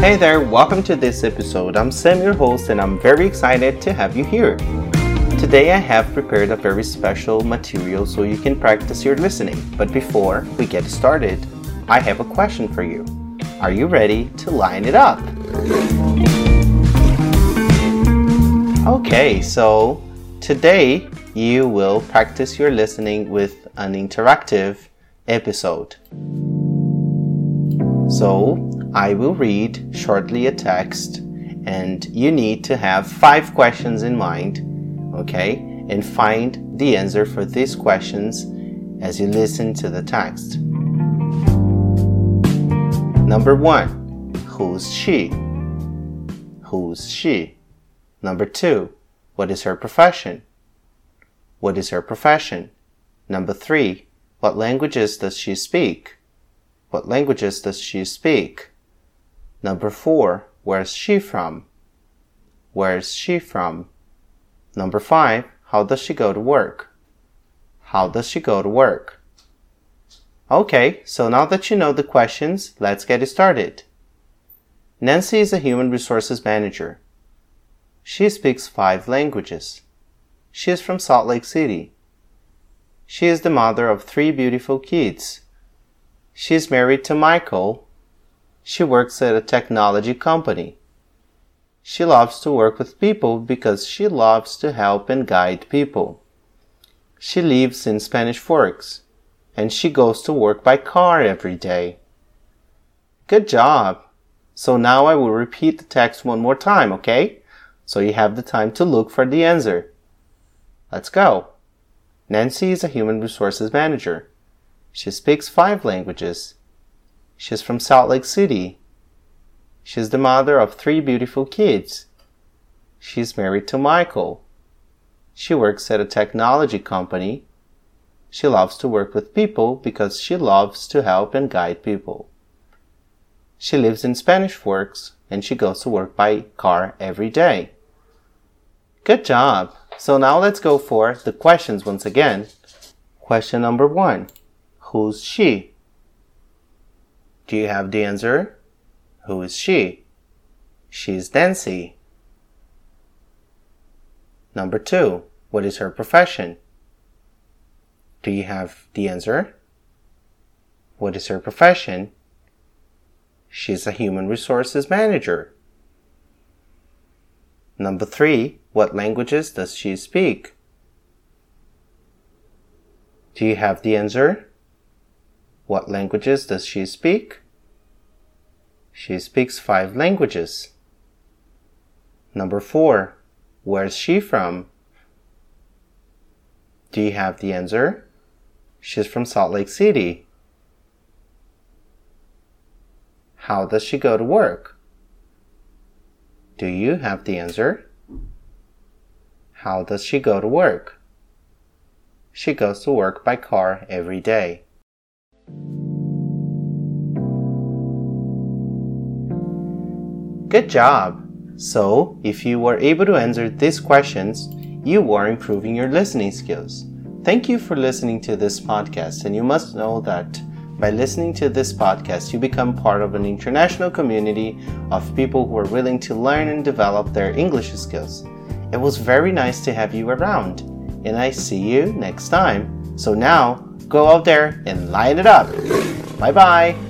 Hey there, welcome to this episode. I'm Sam, your host, and I'm very excited to have you here. Today I have prepared a very special material so you can practice your listening. But before we get started, I have a question for you. Are you ready to line it up? Okay, so today you will practice your listening with an interactive episode. So I will read shortly a text, and you need to have five questions in mind, okay? And find the answer for these questions as you listen to the text. Number one, who's she? Who's she? Number two, what is her profession? What is her profession? Number three, what languages does she speak? What languages does she speak? Number four, where's she from? Where's she from? Number five, how does she go to work? How does she go to work? Okay, so now that you know the questions, let's get started. Nancy is a human resources manager. She speaks five languages. She is from Salt Lake City. She is the mother of three beautiful kids. She is married to Michael, she works at a technology company. She loves to work with people because she loves to help and guide people. She lives in Spanish Forks and she goes to work by car every day. Good job! So now I will repeat the text one more time, okay? So you have the time to look for the answer. Let's go. Nancy is a human resources manager. She speaks five languages. She's from Salt Lake City. She's the mother of three beautiful kids. She's married to Michael. She works at a technology company. She loves to work with people because she loves to help and guide people. She lives in Spanish Forks and she goes to work by car every day. Good job! So now let's go for the questions once again. Question number one Who's she? Do you have the answer? Who is she? She's Nancy. Number two, what is her profession? Do you have the answer? What is her profession? She's a human resources manager. Number three, what languages does she speak? Do you have the answer? What languages does she speak? She speaks five languages. Number four, where's she from? Do you have the answer? She's from Salt Lake City. How does she go to work? Do you have the answer? How does she go to work? She goes to work by car every day. Good job! So, if you were able to answer these questions, you are improving your listening skills. Thank you for listening to this podcast, and you must know that by listening to this podcast, you become part of an international community of people who are willing to learn and develop their English skills. It was very nice to have you around, and I see you next time. So now, go out there and line it up. Bye bye.